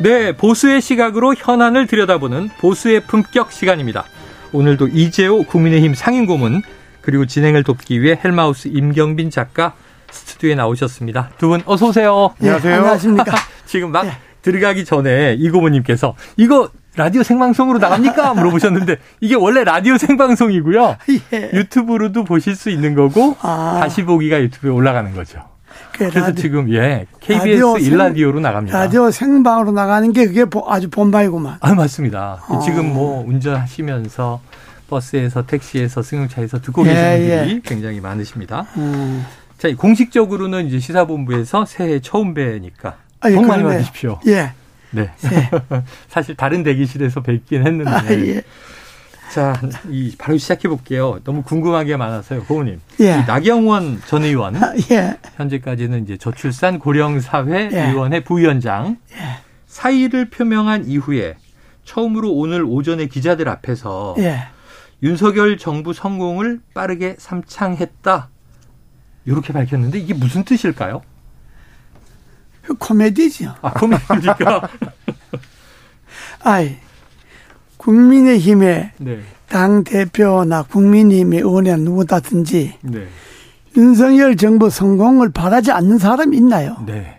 네, 보수의 시각으로 현안을 들여다보는 보수의 품격 시간입니다. 오늘도 이재호 국민의힘 상임고문 그리고 진행을 돕기 위해 헬마우스 임경빈 작가 스튜디오에 나오셨습니다. 두 분 어서 오세요. 네, 안녕하세요. 안녕하십니까. 지금 막 네. 들어가기 전에 이 고모님께서 이거 라디오 생방송으로 나갑니까? 물어보셨는데 이게 원래 라디오 생방송이고요. 예. 유튜브로도 보실 수 있는 거고 아. 다시 보기가 유튜브에 올라가는 거죠. 그 그래서 라디오, 지금 예 KBS 일라디오로 나갑니다. 라디오 생방으로 나가는 게 그게 아주 본바이구만. 아 맞습니다. 어. 지금 뭐 운전하시면서 버스에서 택시에서 승용차에서 듣고 예, 계시는 분들이 예. 굉장히 많으십니다. 음. 자 공식적으로는 이제 시사본부에서 새해 처음 뵈니까 아, 예, 복 많이 받으십시오. 예. 네. 예. 사실 다른 대기실에서 뵙긴 했는데. 아, 예. 자, 이 바로 시작해 볼게요. 너무 궁금한 게 많아서요, 고모님. 예. 나경원 전 의원, 아, 예. 현재까지는 이제 저출산 고령사회 예. 위원회 부위원장 예. 사의를 표명한 이후에 처음으로 오늘 오전에 기자들 앞에서 예. 윤석열 정부 성공을 빠르게 삼창했다. 이렇게 밝혔는데 이게 무슨 뜻일까요? 코미디죠. 아, 코미디니까. 아이, 국민의힘의 네. 당 대표나 국민의힘의 의원이나 누구다든지 네. 윤석열 정부 성공을 바라지 않는 사람이 있나요? 네.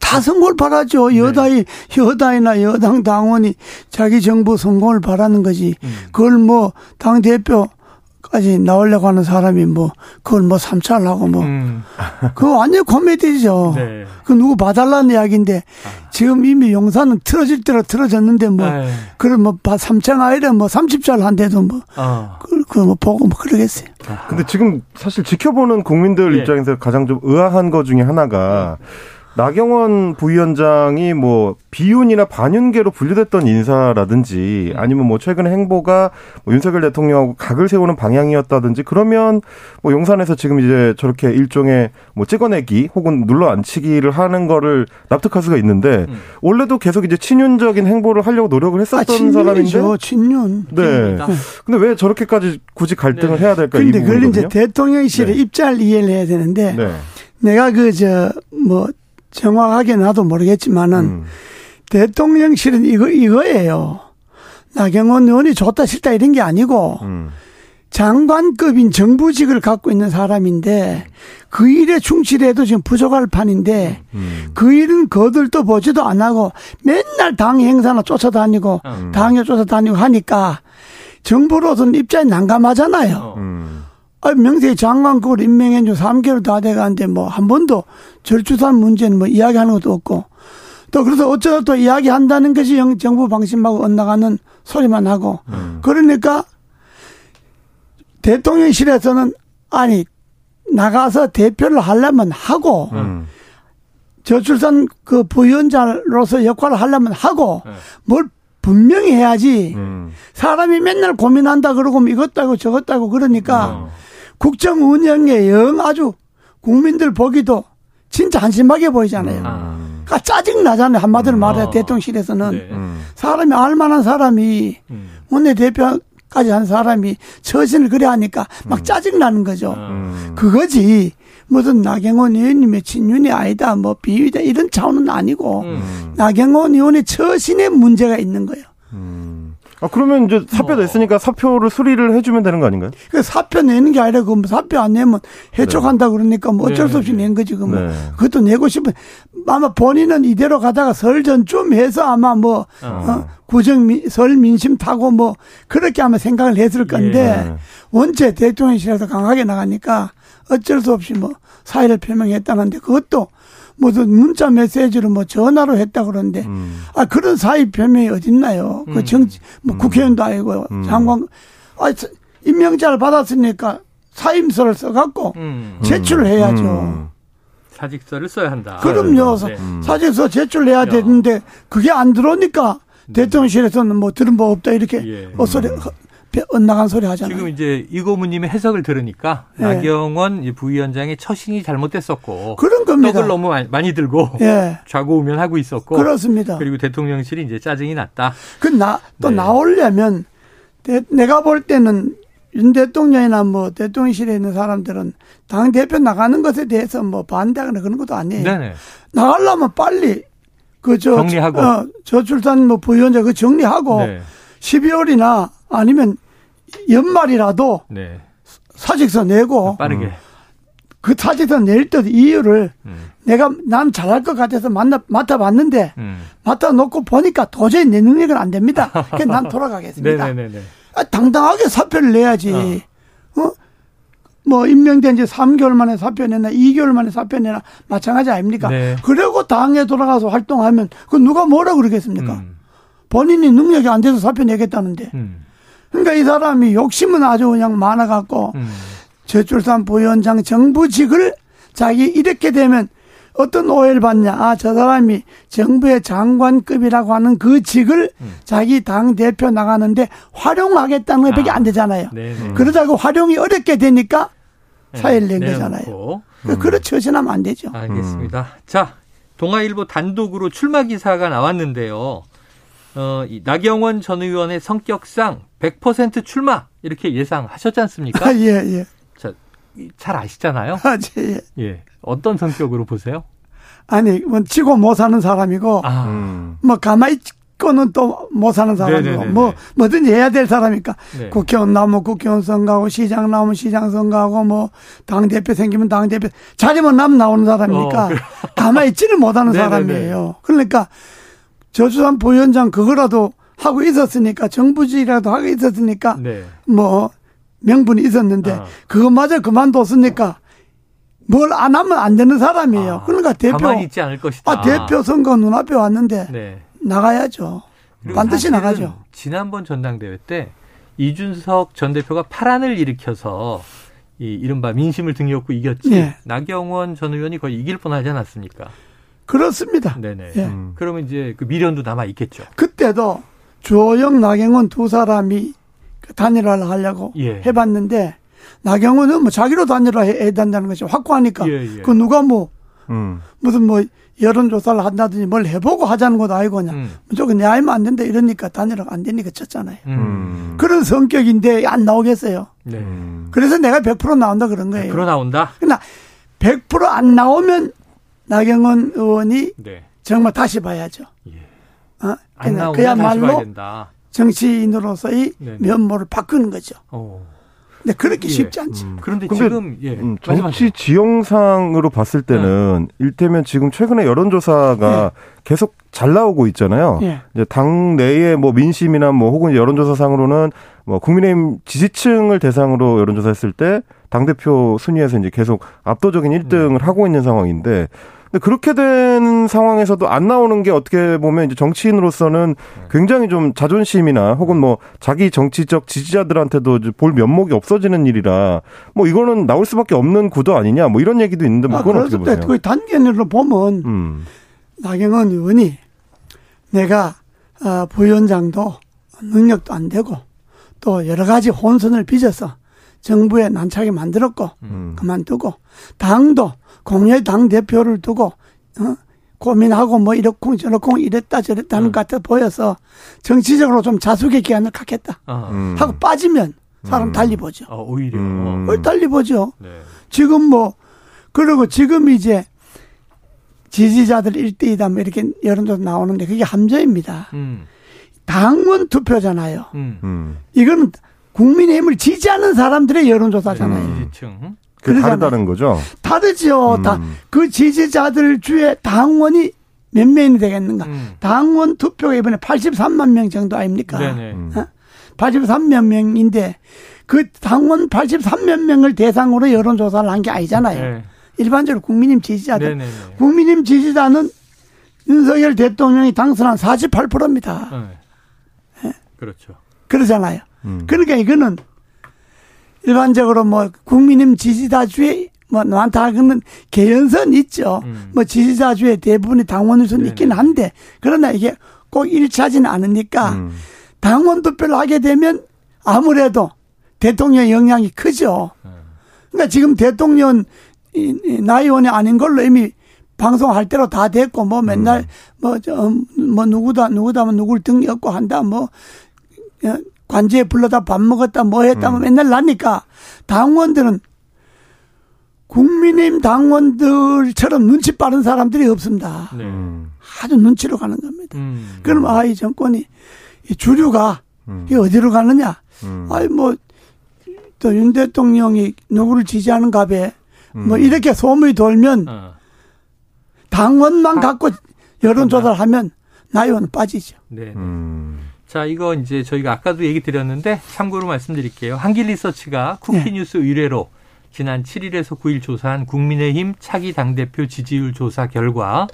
다 성공을 바라죠. 네. 여당이 여당이나 여당 당원이 자기 정부 성공을 바라는 거지. 음. 그걸 뭐 당 대표 까지 나오려고 하는 사람이 뭐 그걸 뭐 삼차하려고 뭐 음. 그거 완전 코미디죠. 네. 그 누구 봐달라는 이야기인데 아. 지금 이미 용산은 틀어질 대로 틀어졌는데 뭐 네. 그걸 뭐 삼창 아이를 뭐 30살 한데도 뭐 어. 그걸 뭐 보고 뭐 그러겠어요. 아. 근데 지금 사실 지켜보는 국민들 네. 입장에서 가장 좀 의아한 것 중에 하나가 네. 나경원 부위원장이 뭐 비윤이나 반윤계로 분류됐던 인사라든지 아니면 뭐 최근 행보가 뭐 윤석열 대통령하고 각을 세우는 방향이었다든지 그러면 뭐 용산에서 지금 이제 저렇게 일종의 뭐 찍어내기 혹은 눌러 앉히기를 하는 거를 납득할 수가 있는데 음. 원래도 계속 이제 친윤적인 행보를 하려고 노력을 했었던 아, 사람인데 친윤. 네. 근데 왜 저렇게까지 굳이 갈등을 네. 해야 될까? 근데 그걸 이제 대통령실의 네. 입장을 이해를 해야 되는데 네. 내가 그 저 뭐 정확하게 나도 모르겠지만은 음. 대통령실은 이거 이거예요. 나경원 의원이 좋다 싫다 이런 게 아니고 음. 장관급인 정부직을 갖고 있는 사람인데 그 일에 충실해도 지금 부족할 판인데 음. 그 일은 거들떠 보지도 안 하고 맨날 당 행사나 쫓아다니고 음. 당에 쫓아다니고 하니까 정부로서는 입장이 난감하잖아요. 음. 아, 명세 장관급을 임명한 지 3개월 다 돼가는데 뭐 한 번도 절주산 문제는 뭐 이야기하는 것도 없고 또 그래서 어쩌다 또 이야기한다는 것이 정부 방침하고 엇나가는 소리만 하고 음. 그러니까 대통령실에서는 아니 나가서 대표를 하려면 하고 음. 저출산 그 부위원장으로서 역할을 하려면 하고 네. 뭘 분명히 해야지 음. 사람이 맨날 고민한다 그러고 뭐 이것도 하고 저것도 하고 그러니까 어. 국정 운영에 영 아주 국민들 보기도 진짜 한심하게 보이잖아요. 음. 그러니까 짜증 나잖아요. 한마디로 음. 말해 어. 대통령실에서는 네. 음. 사람이 알만한 사람이 음. 원내 대표까지 한 사람이 처신을 그래 하니까 막 음. 짜증 나는 거죠. 음. 그거지. 무슨 나경원 의원님의 친윤이 아니다, 뭐 비위다 이런 차원은 아니고 나경원 의원의 처신에 문제가 있는 거예요. 아, 그러면 이제 사표 어. 냈으니까 사표를 수리를 해주면 되는 거 아닌가요? 그 사표 내는 게 아니라 그뭐 사표 안 내면 해촉한다 네. 그러니까 뭐 어쩔 수 없이 낸 거지 그 뭐. 네. 그것도 내고 싶은 아마 본인은 이대로 가다가 설 전쯤 해서 아마 뭐 어. 어, 구정 민, 설 민심 타고 뭐 그렇게 아마 생각을 했을 건데 예. 원체 대통령실에서 강하게 나가니까 어쩔 수 없이 뭐 사의를 표명했다는데 그것도 무슨 문자 메시지로 뭐 전화로 했다 그러는데 음. 아 그런 사의 표명이 어딨나요? 그 음. 그 정치 뭐 음. 국회의원도 아니고 음. 장관 아 임명장을 받았으니까 사임서를 써갖고 음. 제출을 해야죠. 사직서를 써야 한다. 그럼요. 네. 음. 사직서 제출해야 되는데 그게 안 들어오니까 음. 대통령실에서는 뭐 들은 바 없다 이렇게 예. 음. 엇나간 소리 하잖아요. 지금 이제 이 고문님의 해석을 들으니까 네. 나경원 부위원장의 처신이 잘못됐었고 그런 겁니다. 떡을 너무 많이 들고 네. 좌고우면하고 있었고 그렇습니다. 그리고 대통령실이 이제 짜증이 났다. 그나또 네. 나오려면 내가 볼 때는 윤 대통령이나 뭐 대통령실에 있는 사람들은 당 대표 나가는 것에 대해서 뭐 반대하거나 그런 것도 아니에요. 네네. 나가려면 빨리 그저 정리하고 어, 저출산 뭐 부위원장 그 정리하고 네. 12월이나 아니면 연말이라도 네. 사직서 내고 빠르게 음. 그 사직서 낼 때 이유를 음. 내가 난 잘할 것 같아서 만나, 맡아봤는데 음. 맡아놓고 보니까 도저히 내 능력은 안 됩니다. 그래서 난 돌아가겠습니다. 아, 당당하게 사표를 내야지. 어. 어? 뭐 임명된 지 3개월 만에 사표 내나 2개월 만에 사표 내나 마찬가지 아닙니까? 네. 그리고 당에 돌아가서 활동하면 그 누가 뭐라 그러겠습니까? 음. 본인이 능력이 안 돼서 사표 내겠다는데. 음. 그러니까 이 사람이 욕심은 아주 그냥 많아갖고 음. 저출산 부위원장 정부직을 자기 이렇게 되면 어떤 오해를 받냐. 아, 저 사람이 정부의 장관급이라고 하는 그 직을 음. 자기 당 대표 나가는데 활용하겠다는 것밖에 아, 안 되잖아요. 네네. 그러다가 활용이 어렵게 되니까 네, 사회를 낸 거잖아요. 음. 그렇죠. 처신하면 안 되죠. 알겠습니다. 음. 자, 동아일보 단독으로 출마 기사가 나왔는데요. 어, 이 나경원 전 의원의 성격상 100% 출마 이렇게 예상하셨지 않습니까? 아, 예, 예. 자, 잘 아시잖아요. 아, 예. 예. 어떤 성격으로 보세요? 아니, 뭐 치고 못 사는 사람이고, 아. 음. 뭐 가만히 있고는 또 못 사는 사람이고, 네네네네. 뭐 뭐든지 해야 될 사람이니까 네. 국회의원 나오면 국회의원 선거하고 시장 나오면 시장 선거하고 뭐 당 대표 생기면 당 대표 자리만 나면 나오는 사람이니까 어, 가만히 있지는 못하는 사람이에요. 그러니까 저주산 부위원장 그거라도 하고 있었으니까 정부직이라도 하고 있었으니까 네. 뭐 명분이 있었는데 아. 그것마저 그만뒀으니까 뭘 안 하면 안 되는 사람이에요. 아, 그러니까 대표 가만히 있지 않을 것이다. 아, 대표 선거 눈앞에 왔는데 네. 나가야죠. 반드시 나가죠. 지난번 전당대회 때 이준석 전 대표가 파란을 일으켜서 이 이른바 민심을 등이었고 이겼지. 네. 나경원 전 의원이 거의 이길 뻔하지 않았습니까? 그렇습니다. 네네. 예. 음. 그러면 이제 그 미련도 남아 있겠죠. 그때도 주호영, 나경원 두 사람이 그 단일화를 하려고 예. 해봤는데 나경원은 뭐 자기로 단일화 해야 된다는 것이 확고하니까 예, 예. 그 누가 뭐 음. 무슨 뭐 여론조사를 한다든지 뭘 해보고 하자는 것도 아니고 그냥 음. 무조건 내 알면 안 된다 이러니까 단일화가 안 되니까 쳤잖아요. 음. 그런 성격인데 안 나오겠어요. 네. 그래서 내가 100% 나온다 그런 거예요. 100% 나온다? 그러나 100%안 나오면 나경원 의원이 네. 정말 다시 봐야죠. 예. 어? 그냥 그야말로 정치인으로서의 네네. 면모를 바꾸는 거죠. 오. 어. 근데 그렇게 예. 쉽지 않죠. 음. 그런데 지금 예. 음, 정치 지형상으로 봤을 때는 네. 일테면 지금 최근에 여론조사가 네. 계속 잘 나오고 있잖아요. 네. 이제 당 내의 뭐 민심이나 뭐 혹은 여론조사상으로는 뭐 국민의힘 지지층을 대상으로 여론조사했을 때 당 대표 순위에서 이제 계속 압도적인 1등을 하고 있는 상황인데 근데 그렇게 된 상황에서도 안 나오는 게 어떻게 보면 이제 정치인으로서는 굉장히 좀 자존심이나 혹은 뭐 자기 정치적 지지자들한테도 볼 면목이 없어지는 일이라 뭐 이거는 나올 수밖에 없는 구도 아니냐 뭐 이런 얘기도 있는데 뭐 아, 그건 아, 어떻게 보세요? 그 단계로 보면 음. 나경원 의원이 내가 어, 부위원장도 능력도 안 되고 또 여러 가지 혼선을 빚어서 정부에 난차게 만들었고 음. 그만두고 당도 공예 당 대표를 두고 어? 고민하고 뭐 이렇고 저렇고 이랬다 저랬다 하는 음. 것 같아 보여서 정치적으로 좀 자숙의 기한을 갖겠다 아. 음. 하고 빠지면 사람 음. 달리 보죠. 아, 오히려 음. 어, 달리 보죠. 네. 지금 뭐 그리고 지금 이제 지지자들 1대2다 뭐 이렇게 여론조사 나오는데 그게 함정입니다. 음. 당원 투표잖아요. 음. 이거는 국민의힘을 지지하는 사람들의 여론조사잖아요. 음. 지지층. 그 다르다는 거죠? 다르죠. 음. 다그 지지자들 중에 당원이 몇 명이 되겠는가? 음. 당원 투표가 이번에 83만 명 정도 아닙니까? 네네. 음. 어? 83만 명인데 그 당원 83만 명을 대상으로 여론조사를 한 게 아니잖아요. 네. 일반적으로 국민님 지지자들. 네네네. 국민님 지지자는 윤석열 대통령이 당선한 48%입니다. 네. 네. 그렇죠. 그러잖아요. 음. 그러니까 이거는 일반적으로 뭐 국민님 지지자주의 뭐 많다 그러면 개연선 있죠. 음. 뭐 지지자 주의 대부분이 당원 우선 있긴 한데 그러나 이게 꼭 일치하지는 않으니까 음. 당원 투표를 하게 되면 아무래도 대통령 영향이 크죠. 음. 그러니까 지금 대통령 나 의원이 아닌 걸로 이미 방송할 대로 다 됐고 뭐 맨날 뭐저뭐 음. 뭐 누구다 누구다 뭐 누굴 등이었고 한다 뭐 어, 관제에 불러다 밥 먹었다 뭐 했다 뭐 음. 맨날 나니까 당원들은 국민의힘 당원들처럼 눈치 빠른 사람들이 없습니다. 네. 아주 눈치로 가는 겁니다. 음. 그럼 아 이 정권이 이 주류가 음. 이 어디로 가느냐? 음. 아이 뭐또 윤 대통령이 누구를 지지하는가 배. 음. 뭐 이렇게 소문이 돌면 어. 당원만 아. 갖고 여론조사를 하면 나이원 빠지죠. 네. 음. 자, 이거 이제 저희가 아까도 얘기 드렸는데 참고로 말씀드릴게요. 한길 리서치가 쿠키뉴스 네. 의뢰로 지난 7일에서 9일 조사한 국민의힘 차기 당대표 지지율 조사 결과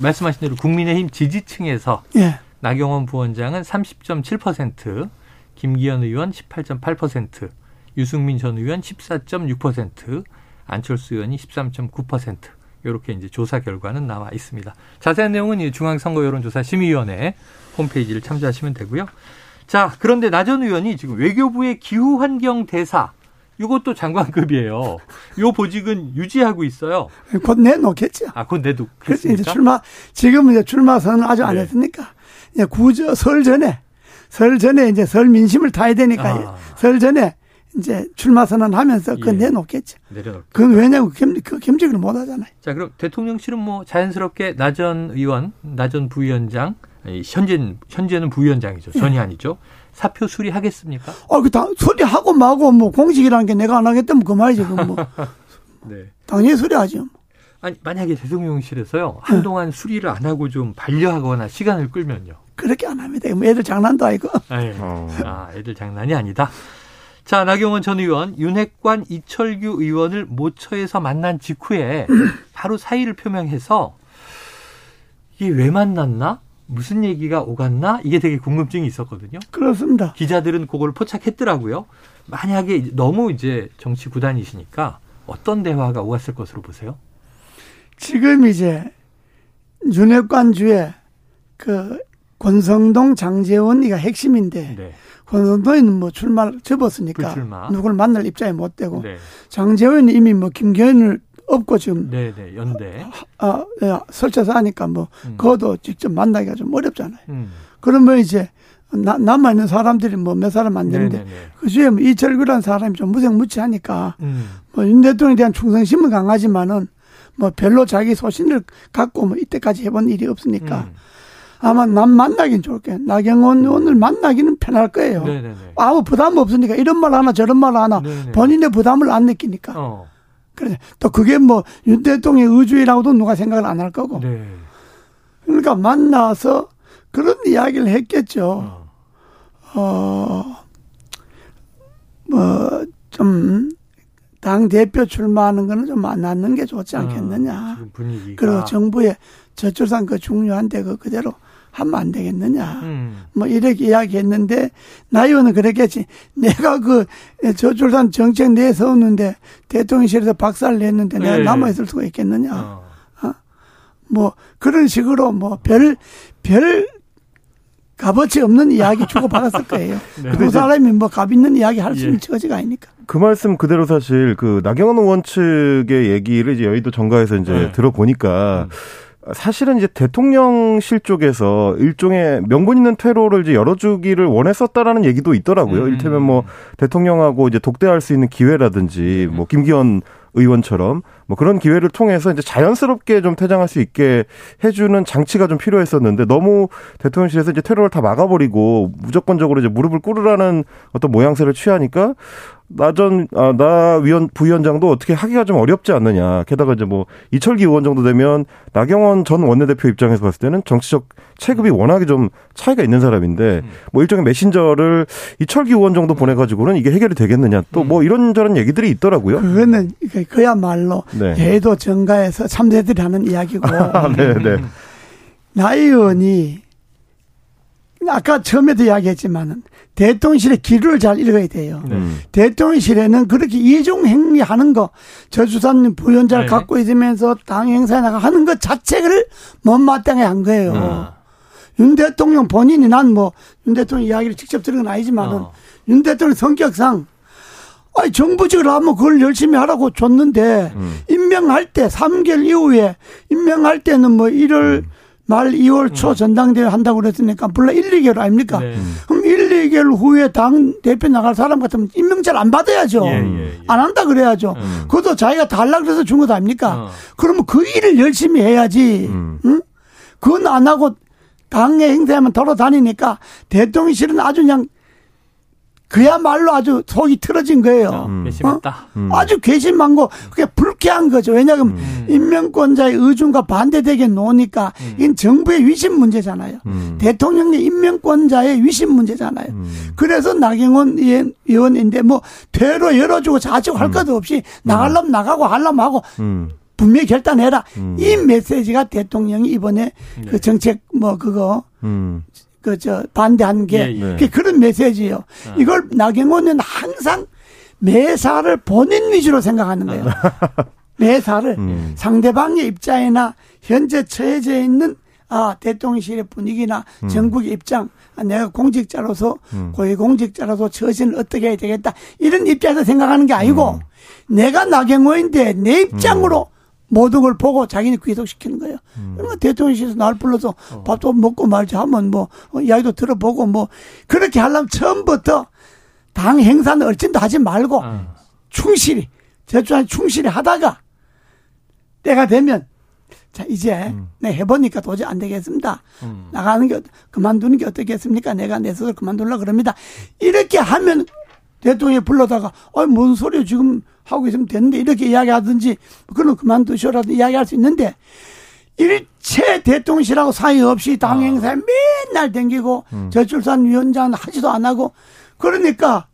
말씀하신 대로 국민의힘 지지층에서 네. 나경원 부원장은 30.7%, 김기현 의원 18.8%, 유승민 전 의원 14.6%, 안철수 의원이 13.9% 이렇게 이제 조사 결과는 나와 있습니다. 자세한 내용은 중앙선거 여론조사 심의위원회 홈페이지를 참조하시면 되고요. 자, 그런데 나전 의원이 지금 외교부의 기후 환경 대사 이것도 장관급이에요. 요 보직은 유지하고 있어요. 곧 내놓겠죠. 아, 곧 내놓겠습니까? 그래서 이제 출마, 지금은 이제 출마 선언 아주 안 네. 했으니까, 이제 구저, 설 전에, 설 전에 이제 설 민심을 타야 되니까, 아. 설 전에 이제 출마 선언하면서 그 예. 내놓겠죠. 내려놓 그건 왜냐면 겸, 그 겸직을 못 하잖아요. 자, 그럼 대통령실은 뭐 자연스럽게 나전 의원, 나전 부위원장, 현재 현재는 부위원장이죠. 전이 예. 아니죠. 사표 수리하겠습니까? 아, 그 다, 수리하고 마고 뭐 공식이라는 게 내가 안 하겠다면 그 말이지. 그 뭐. 네. 당연히 수리하죠. 아니, 만약에 대통령실에서요, 한동안 수리를 안 하고 좀 반려하거나 시간을 끌면요. 그렇게 안 합니다. 뭐 애들 장난도 아니고. 아, 어. 아, 애들 장난이 아니다. 자, 나경원 전 의원, 윤핵관 이철규 의원을 모처에서 만난 직후에 바로 사의를 표명해서 이게 왜 만났나? 무슨 얘기가 오갔나? 이게 되게 궁금증이 있었거든요. 그렇습니다. 기자들은 그걸 포착했더라고요. 만약에 너무 이제 정치 구단이시니까 어떤 대화가 오갔을 것으로 보세요? 지금 이제 윤핵관 주에 그 권성동 장재원이가 핵심인데 네. 권성동이는 뭐 출마를 접었으니까 불출마. 누굴 만날 입장이 못 되고 네. 장재원이 이미 뭐 김기현을 없고 지금 네네 네, 연대 아, 아 설쳐서 하니까 뭐 음. 그것도 직접 만나기가 좀 어렵잖아요. 음. 그러면 이제 나, 남아 있는 사람들이 뭐 몇 사람 안 되는데 네네네. 그 중에 뭐 이철규라는 사람이 좀 무색무취하니까 음. 뭐윤 대통령에 대한 충성심은 강하지만은 뭐 별로 자기 소신을 갖고 뭐 이때까지 해본 일이 없으니까 음. 아마 남 만나긴 좋을게. 나경원 의원을 만나기는 편할 거예요. 네네네. 아무 부담 없으니까 이런 말 하나 저런 말 하나 네네. 본인의 부담을 안 느끼니까. 어. 그래. 또 그게 뭐 윤 대통령의 의주의라고도 누가 생각을 안 할 거고. 네. 그러니까 만나서 그런 이야기를 했겠죠. 어, 어 뭐, 좀, 당 대표 출마하는 거는 좀안 낳는 게 좋지 어, 않겠느냐. 어, 그리고 정부의 저출산 그 중요한데 그 그대로 하면 안 되겠느냐. 음. 뭐 이렇게 이야기했는데 나이원은 그랬겠지. 내가 그 저출산 정책 내세웠는데 대통령실에서 박살을 냈는데 내가 네. 남아 있을 수가 있겠느냐. 어. 어? 뭐 그런 식으로 뭐 별별 별 값어치 없는 이야기 주고 받았을 거예요. 네. 그 사람이 뭐 값 있는 이야기 할수 있는 예. 처지가 아니니까. 그 말씀 그대로 사실 그 나경원 의원 측의 얘기를 이제 여의도 정가에서 이제 네. 들어보니까 음. 사실은 이제 대통령실 쪽에서 일종의 명분 있는 퇴로를 이제 열어주기를 원했었다라는 얘기도 있더라고요. 음. 일테면 뭐 대통령하고 이제 독대할 수 있는 기회라든지 뭐 김기현 의원처럼 뭐 그런 기회를 통해서 이제 자연스럽게 좀 퇴장할 수 있게 해주는 장치가 좀 필요했었는데 너무 대통령실에서 이제 테러를 다 막아버리고 무조건적으로 이제 무릎을 꿇으라는 어떤 모양새를 취하니까 나전 아, 나 위원 부위원장도 어떻게 하기가 좀 어렵지 않느냐. 게다가 이제 뭐 이철기 의원 정도 되면 나경원 전 원내대표 입장에서 봤을 때는 정치적 체급이 워낙에 좀 차이가 있는 사람인데 뭐 일종의 메신저를 이철기 의원 정도 보내가지고는 이게 해결이 되겠느냐. 또 뭐 이런저런 얘기들이 있더라고요. 그거는 그야말로 네. 예도 정가에서 참새들이 하는 이야기고. 네, 네. 나 의원이 아까 처음에도 이야기했지만은 대통령실의 기류를 잘 읽어야 돼요. 네. 대통령실에는 그렇게 이중 행위하는 거, 저주산 부연자를 네. 갖고 있으면서 당 행사에 나가 하는 것 자체를 못마땅해 한 거예요. 어. 윤 대통령 본인이 난 뭐 윤 대통령 이야기를 직접 들은 건 아니지만은 어. 윤 대통령 성격상 아니 정부직을 하면 그걸 열심히 하라고 줬는데 음. 임명할 때 3개월 이후에 임명할 때는 뭐 1월 음. 말 2월 초 음. 전당대회 한다고 그랬으니까 물론 1, 2개월 아닙니까? 네. 그럼 1, 2개월 후에 당 대표 나갈 사람 같으면 임명잘 안 받아야죠. 예, 예, 예. 안 한다 그래야죠. 음. 그것도 자기가 달라 그래서 준 것 아닙니까? 어. 그러면 그 일을 열심히 해야지. 음. 응? 그건 안 하고 당의 행사에만 돌아다니니까 대통령실은 아주 그냥 그야말로 아주 속이 틀어진 거예요. 어, 음. 괘씸했다. 어? 음. 아주 괘씸한 거, 그게 불쾌한 거죠. 왜냐하면 음. 임명권자의 의중과 반대되게 놓으니까 음. 이건 정부의 위신 문제잖아요. 음. 대통령의 임명권자의 위신 문제잖아요. 음. 그래서 나경원 의원인데 뭐 퇴로 열어주고 자직 할 것도 없이 나가려면 나가고 하려면 하고 분명히 결단해라. 이 메시지가 대통령이 이번에 네. 그 정책 뭐 그거 그저 반대한 게 예, 예. 그런 메시지예요. 아. 이걸 나경원은 항상 매사를 본인 위주로 생각하는 거예요. 매사를 음. 상대방의 입장이나 현재 처해져 있는 아 대통령실의 분위기나 음. 전국의 입장 아, 내가 공직자로서 음. 고위공직자로서 처신을 어떻게 해야 되겠다 이런 입장에서 생각하는 게 아니고 음. 내가 나경원인데 내 입장으로 음. 모든 걸 보고 자기는 귀속시키는 거예요. 음. 그러면 대통령실에서 나를 불러서 어. 밥도 먹고 말지 하면 뭐 어, 이야기도 들어보고 뭐 그렇게 하려면 처음부터 당 행사는 얼진도 하지 말고 어. 충실히 제주한 충실히 하다가 때가 되면 자 이제 음. 내 해보니까 도저히 안 되겠습니다. 음. 나가는 게 그만두는 게 어떻겠습니까? 내가 내 스스로 그만둘라 그럽니다. 이렇게 하면 대통령이 불러다가 아니 뭔 소리야 지금 하고 있으면 되는데 이렇게 이야기하든지 그럼 그만두셔라도 이야기할 수 있는데 일체 대통령실하고 사이 없이 당 행사에 아. 맨날 댕기고 음. 저출산 위원장 하지도 안 하고 그러니까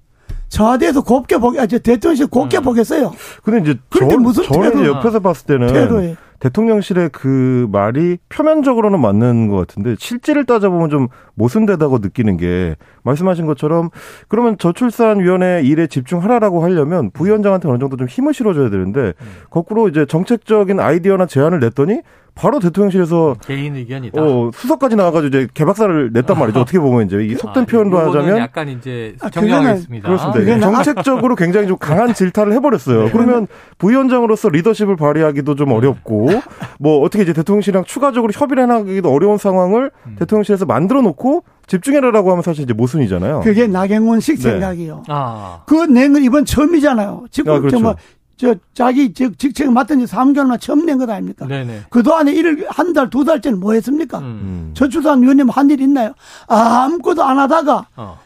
저한테서 곱게 보게, 아, 저 대통령실 곱게 음. 보겠어요. 근데 이제 저, 무슨 저는 이제 옆에서 봤을 때는 테러에. 대통령실의 그 말이 표면적으로는 맞는 것 같은데 실질을 따져보면 좀 모순되다고 느끼는 게 말씀하신 것처럼 그러면 저출산위원회 일에 집중하라라고 하려면 부위원장한테 어느 정도 좀 힘을 실어줘야 되는데 음. 거꾸로 이제 정책적인 아이디어나 제안을 냈더니 바로 대통령실에서 개인 의견이다. 어, 수석까지 나와가지고 이제 개박사를 냈단 말이죠. 어떻게 보면 이제 이 속된 아, 표현도 하자면 약간 이제 아, 정리하겠습니다. 그렇습니다. 아, 정책적으로 굉장히 좀 강한 질타를 해버렸어요. 네. 그러면 부위원장으로서 리더십을 발휘하기도 좀 어렵고 뭐 어떻게 이제 대통령실이랑 추가적으로 협의를 해나가기도 어려운 상황을 음. 대통령실에서 만들어 놓고 집중해라라고 하면 사실 이제 모순이잖아요. 그게 나경원식 네. 생각이요. 아. 그낸 이번 처음이잖아요. 지금 아, 그렇죠. 뭐저 자기 즉 직책을 맡은 지 3개월만 처음 낸 것 아닙니까? 네네. 그동안에 일을 한 달, 두 달째는 뭐 했습니까? 음. 음. 저출산 위원님 한 일 있나요? 아무것도 안 하다가 어.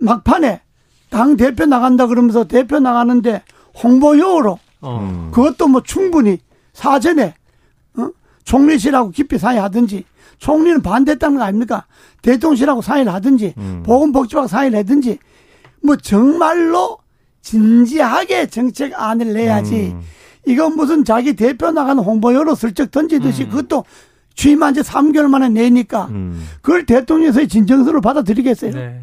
막판에 당 대표 나간다 그러면서 대표 나가는데 홍보용으로 어. 음. 그것도 뭐 충분히 사전에 어? 총리실하고 깊이 사회하든지 총리는 반대했다는 거 아닙니까? 대통령실하고 사회를 하든지 음. 보건복지부하고 사회를 하든지 뭐 정말로 진지하게 정책안을 내야지. 음. 이건 무슨 자기 대표 나가는 홍보용으로 슬쩍 던지듯이 음. 그것도 취임한 지 3개월 만에 내니까 음. 그걸 대통령에서의 진정서를 받아들이겠어요. 네.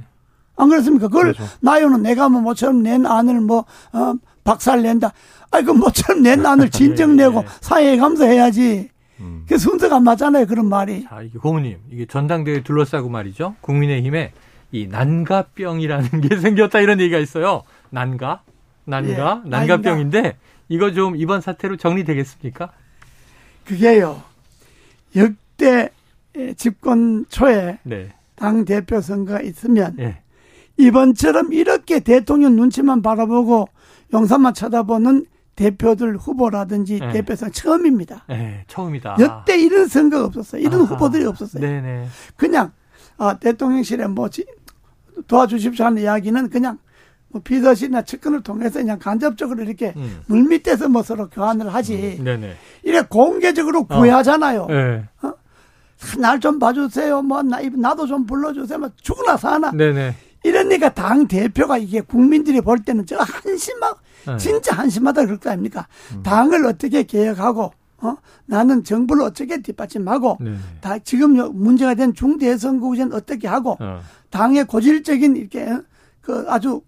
안 그렇습니까? 그걸 그렇죠. 나요는 내가 뭐 모처럼 낸 안을 뭐, 어, 박살 낸다. 아이, 그 모처럼 낸 안을 진정 내고 네, 네. 사회에 감사해야지. 음. 그 순서가 안 맞잖아요. 그런 말이. 자, 이게 고모님, 이게 전당대회 둘러싸고 말이죠. 국민의힘에 이 난가병이라는 게 생겼다 이런 얘기가 있어요. 난가? 난가? 예, 난가병인데 이거 좀 이번 사태로 정리되겠습니까? 그게요. 역대 집권 초에 네. 당 대표 선거가 있으면 네. 이번처럼 이렇게 대통령 눈치만 바라보고 용산만 쳐다보는 대표들 후보라든지 네. 대표선 처음입니다. 네, 처음이다. 역대 이런 선거가 없었어요. 이런 아하. 후보들이 없었어요. 네네. 그냥 아, 대통령실에 뭐 도와주십시오 하는 이야기는 그냥 뭐 비서실이나 측근을 통해서 그냥 간접적으로 이렇게 음. 물밑에서 뭐 서로 교환을 하지. 음. 이래 공개적으로 어. 구애하잖아요. 어. 네. 어? 날좀 봐주세요. 뭐 나, 나도 좀 불러주세요. 뭐 죽으나 사나. 네네. 이러니까 당 대표가 이게 국민들이 볼 때는 저 한심하고 네. 진짜 한심하다 그럴 거 아닙니까? 음. 당을 어떻게 개혁하고 어? 나는 정부를 어떻게 뒷받침하고 네. 다 지금 문제가 된 중대 선거구제는 어떻게 하고 어. 당의 고질적인 이렇게 어? 그 아주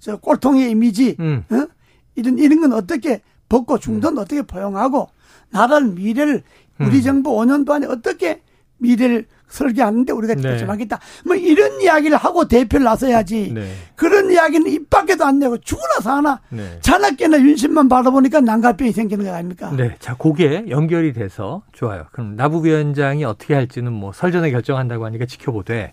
저 꼴통의 이미지 음. 어? 이런 이런 건 어떻게 벗고 중도는 음. 어떻게 포용하고 나라를 미래를 우리 음. 정부 5년 동안에 어떻게 미래를 설계하는데 우리가 결정하겠다. 네. 뭐 이런 이야기를 하고 대표를 나서야지. 네. 그런 이야기는 입 밖에도 안 내고 죽으나 사나 네. 자나깨나 윤심만 바라보니까 난갈병이 생기는 거 아닙니까? 네. 자, 그게 연결이 돼서 좋아요. 그럼 나부위원장이 어떻게 할지는 뭐 설전에 결정한다고 하니까 지켜보되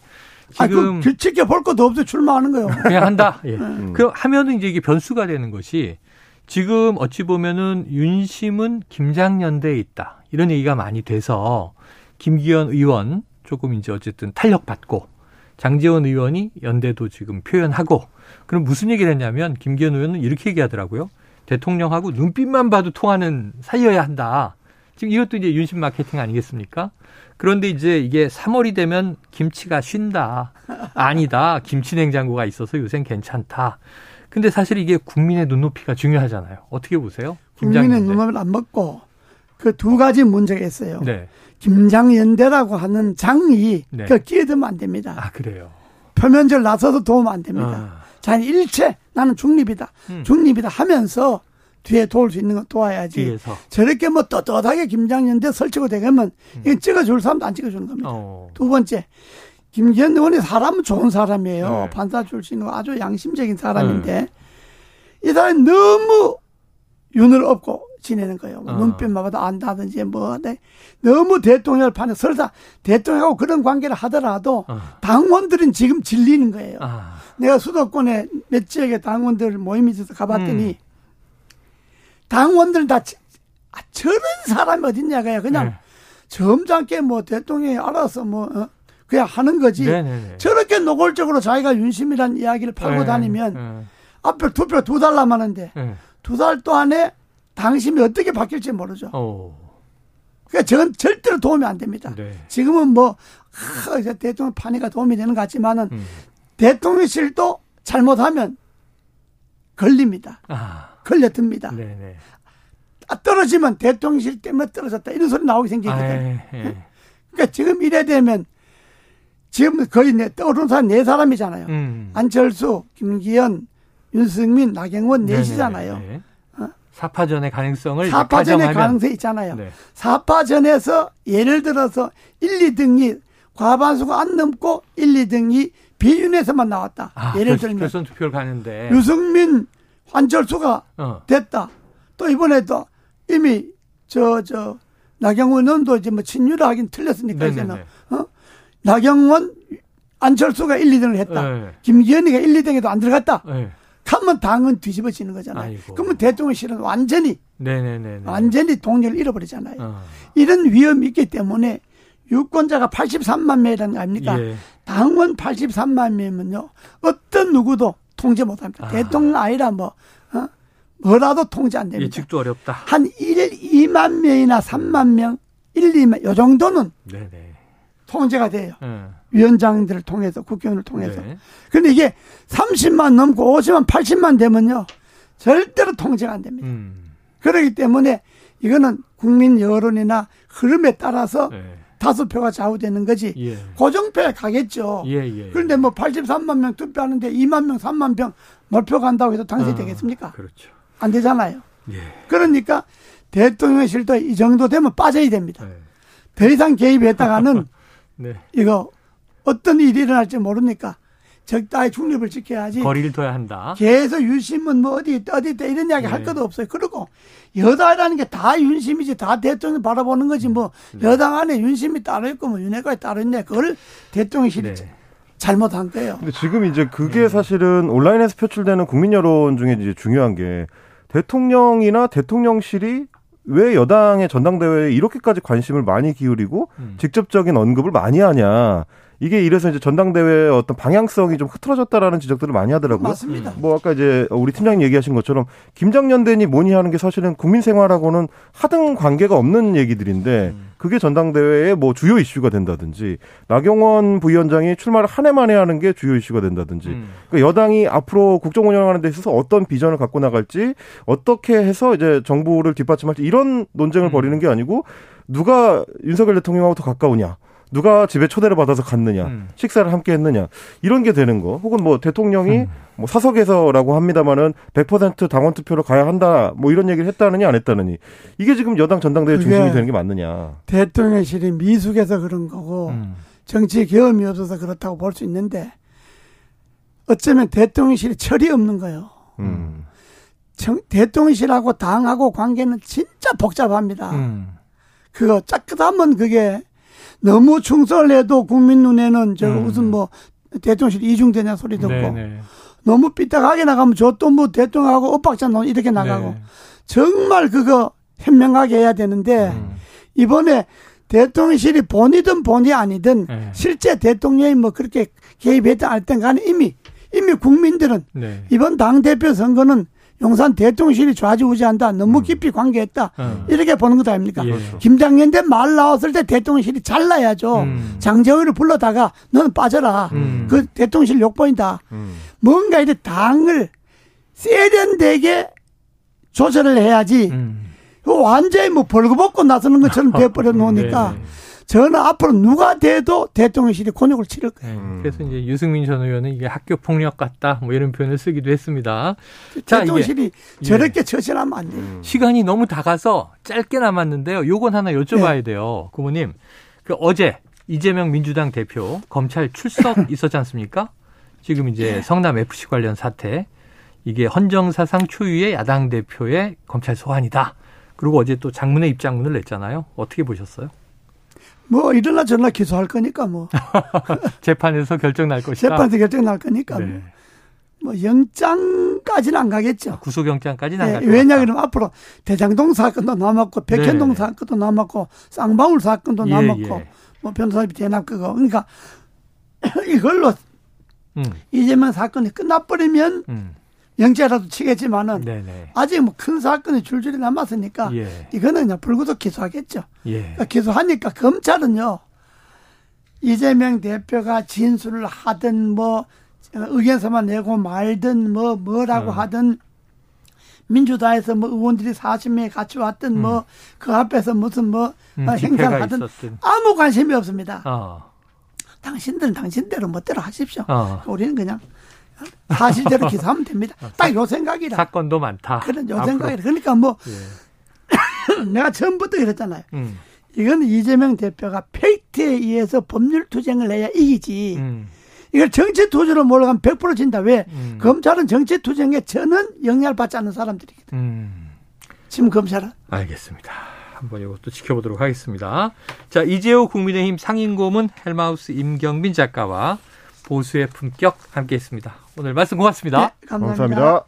지금 아, 그 지켜볼 것도 없어 출마하는 거요. 그냥 한다. 예. 음. 그 하면은 이제 이게 변수가 되는 것이 지금 어찌 보면은 윤심은 김장연대에 있다. 이런 얘기가 많이 돼서 김기현 의원 조금 이제 어쨌든 탄력받고 장재원 의원이 연대도 지금 표현하고 그럼 무슨 얘기를 했냐면 김기현 의원은 이렇게 얘기하더라고요. 대통령하고 눈빛만 봐도 통하는 사이여야 한다. 지금 이것도 이제 윤심 마케팅 아니겠습니까? 그런데 이제 이게 3월이 되면 김치가 쉰다. 아니다. 김치 냉장고가 있어서 요새 괜찮다. 근데 사실 이게 국민의 눈높이가 중요하잖아요. 어떻게 보세요? 국민의 눈높이를 안 먹고 그 두 가지 문제가 있어요. 네. 김장연대라고 하는 장이 네. 그 끼어들면 안 됩니다. 아 그래요. 표면적 나서도 도움 안 됩니다. 아. 자기 일체 나는 중립이다. 음. 중립이다 하면서 뒤에 도울 수 있는 거 도와야지. 뒤에서. 저렇게 뭐 떳떳하게 김장연대 설치고 되면 음. 이건 찍어줄 사람도 안 찍어주는 겁니다. 어. 두 번째 김기현 의원이 사람은 좋은 사람이에요. 네. 판사 출신으로 아주 양심적인 사람인데 네. 이 사람이 너무 윤을 업고 지내는 거예요. 뭐 어. 눈빛만 봐도 안다든지 뭐. 네. 너무 대통령을 파는 설사 대통령하고 그런 관계를 하더라도 어. 당원들은 지금 질리는 거예요. 아. 내가 수도권에 몇 지역에 당원들 모임이 있어서 가봤더니 음. 당원들은 다 아, 저런 사람이 어딨냐가요. 그냥 네. 점잖게 뭐 대통령이 알아서 뭐 어? 그냥 하는 거지. 네네네. 저렇게 노골적으로 자기가 윤심이라는 이야기를 팔고 네. 다니면 네. 앞에 투표 두 달 남았는데 네. 두달 동안에 당심이 어떻게 바뀔지 모르죠. 오. 그러니까 저건 절대로 도움이 안 됩니다. 네. 지금은 뭐 하, 대통령 판의가 도움이 되는 것 같지만은 음. 대통령실도 잘못하면 걸립니다. 아. 걸려듭니다. 네네. 아, 떨어지면 대통령실 때문에 떨어졌다 이런 소리 나오게 생기거든요. 아, 예, 예. 그러니까 지금 이래 되면 지금 거의 네, 떠오르는 사람 네 사람이잖아요. 음. 안철수, 김기현, 윤승민, 나경원 넷이잖아요. 네. 어? 사파전의 가능성을 사파전의 가능성이 있잖아요. 네. 사파전에서 예를 들어서 1, 2등이 과반수가 안 넘고 1, 2등이 비윤에서만 나왔다. 아, 예를 들면 결선 투표를 가는데 유승민, 안철수가 어. 됐다. 또 이번에도 이미 저저 나경원 의원도 이제 뭐 친유를 하긴 틀렸으니까 이제는 어? 나경원, 안철수가 1, 2등을 했다. 네. 김기현이가 1, 2등에도 안 들어갔다. 네. 하면 당은 뒤집어지는 거잖아요. 아이고. 그러면 대통령 실은 완전히 네네네. 완전히 동력을 잃어버리잖아요. 어. 이런 위험이 있기 때문에 유권자가 83만 명이라는 거 아닙니까? 예. 당원 83만 명이면요. 어떤 누구도 통제 못 합니다. 아. 대통령 아니라 뭐, 어? 뭐라도 통제 안 됩니다. 예측도 어렵다. 한 1, 2만 명이나 3만 명, 1, 2만, 요 정도는 네네. 통제가 돼요. 네. 위원장들을 통해서 국회의원을 통해서. 네. 근데 이게 30만 넘고 50만 80만 되면요. 절대로 통제가 안 됩니다. 음. 그렇기 때문에 이거는 국민 여론이나 흐름에 따라서 네. 다수표가 좌우되는 거지. 예. 고정표에 가겠죠. 예, 예, 예. 그런데 뭐 83만 명 투표하는데 2만 명, 3만 명 몰표 간다고 해서 당선이 아, 되겠습니까? 그렇죠. 안 되잖아요. 예. 그러니까 대통령실도 이 정도 되면 빠져야 됩니다. 네. 더 이상 개입했다가는 네. 이거 어떤 일이 일어날지 모르니까 적당히 중립을 지켜야지. 거리를 둬야 한다. 계속 윤심은 뭐 어디 있다 어디 있다 이런 이야기 네. 할 것도 없어요. 그리고 여당이라는 게 다 윤심이지 다 대통령 바라보는 거지 뭐 네. 여당 안에 윤심이 따로 있고 뭐 윤핵관이 따로 있네. 그걸 대통령실이 네. 잘못한 거예요. 근데 지금 이제 그게 네. 사실은 온라인에서 표출되는 국민 여론 중에 이제 중요한 게 대통령이나 대통령실이 왜 여당의 전당대회에 이렇게까지 관심을 많이 기울이고 음. 직접적인 언급을 많이 하냐. 이게 이래서 이제 전당대회의 어떤 방향성이 좀 흐트러졌다라는 지적들을 많이 하더라고요. 맞습니다. 뭐 아까 이제 우리 팀장님 얘기하신 것처럼 김장연대니 뭐니 하는 게 사실은 국민 생활하고는 하등 관계가 없는 얘기들인데 음. 그게 전당대회의 뭐 주요 이슈가 된다든지 나경원 부위원장이 출마를 한 해 만에 하는 게 주요 이슈가 된다든지 음. 그러니까 여당이 앞으로 국정 운영하는 데 있어서 어떤 비전을 갖고 나갈지 어떻게 해서 이제 정부를 뒷받침할지 이런 논쟁을 음. 벌이는 게 아니고 누가 윤석열 대통령하고 더 가까우냐 누가 집에 초대를 받아서 갔느냐, 음. 식사를 함께 했느냐, 이런 게 되는 거. 혹은 뭐 대통령이 음. 뭐 사석에서라고 합니다만은 100% 당원 투표로 가야 한다, 뭐 이런 얘기를 했다느냐, 안 했다느니. 이게 지금 여당 전당대회 중심이 되는 게 맞느냐. 대통령실이 미숙해서 그런 거고, 음. 정치 경험이 없어서 그렇다고 볼 수 있는데, 어쩌면 대통령실이 철이 없는 거예요. 음. 정, 대통령실하고 당하고 관계는 진짜 복잡합니다. 음. 그거 짝긋하면 그게 너무 충성을 해도 국민 눈에는 저 음. 무슨 뭐 대통령실 이중되냐 소리 듣고 네네. 네. 너무 삐딱하게 나가면 저 또 뭐 대통령하고 엇박자 놓 이렇게 나가고 네. 정말 그거 현명하게 해야 되는데 음. 이번에 대통령실이 본이든 본이 아니든 네. 실제 대통령이 뭐 그렇게 개입했다 할 땐 간에 이미 이미 국민들은 네. 이번 당 대표 선거는 용산 대통령실이 좌지우지한다. 너무 음. 깊이 관계했다. 음. 이렇게 보는 것 아닙니까? 예. 김장년 때말 나왔을 때 대통령실이 잘라야죠. 음. 장재원을 불러다가 너는 빠져라. 음. 그 대통령실 욕보인다. 음. 뭔가 이제 당을 세련되게 조절을 해야지. 음. 완전히 뭐 벌거벗고 나서는 것처럼 돼버려 놓으니까 네. 저는 앞으로 누가 돼도 대통령실이 곤욕을 치를 거예요. 네, 그래서 이제 유승민 전 의원은 이게 학교 폭력 같다 뭐 이런 표현을 쓰기도 했습니다. 대통령실이 자, 저렇게 예. 처신하면 안 돼요. 음. 시간이 너무 다가서 짧게 남았는데요. 요건 하나 여쭤봐야 네. 돼요. 고모님. 그 어제 이재명 민주당 대표 검찰 출석 있었지 않습니까? 지금 이제 네. 성남 FC 관련 사태 이게 헌정사상 초유의 야당 대표의 검찰 소환이다. 그리고 어제 또 장문의 입장문을 냈잖아요. 어떻게 보셨어요? 뭐 이럴라 저럴라 기소할 거니까 뭐 재판에서 결정 날 것이다. 재판에서 결정 날 거니까 네. 뭐 영장까지는 안 가겠죠. 아, 구속영장까지는 네, 안갈 왜냐 그러면 앞으로 대장동 사건도 남았고 백현동 네. 사건도 남았고 쌍방울 사건도 예, 남았고 예. 뭐 변호사비 대납 그거 그러니까 이걸로 음. 이재명 사건이 끝나버리면 음. 영재라도 치겠지만은 네네. 아직 뭐 큰 사건이 줄줄이 남았으니까 예. 이거는 그냥 불구속 기소하겠죠. 예. 그러니까 기소하니까 검찰은요 이재명 대표가 진술을 하든 뭐 의견서만 내고 말든 뭐 뭐라고 어. 하든 민주당에서 뭐 의원들이 40명이 같이 왔든 음. 뭐그 앞에서 무슨 뭐 음, 행사를 하든 있었든. 아무 관심이 없습니다. 어. 당신들은 당신대로 멋대로 하십시오. 어. 우리는 그냥 사실대로 기소하면 됩니다. 어, 딱요 생각이라. 사건도 많다. 그런 요 생각이라. 그러니까 뭐 예. 내가 처음부터 그랬잖아요. 음. 이건 이재명 대표가 팩트에 의해서 법률 투쟁을 해야 이기지. 음. 이걸 정치 투쟁으로 몰아가면 100% 진다. 왜? 음. 검찰은 정치 투쟁에 저는 영향을 받지 않는 사람들이거든. 음. 지금 검찰은. 알겠습니다. 한번 이것도 지켜보도록 하겠습니다. 자, 이재호 국민의힘 상임고문 헬마우스 임경민 작가와 보수의 품격 함께했습니다. 오늘 말씀 고맙습니다. 네, 감사합니다. 감사합니다.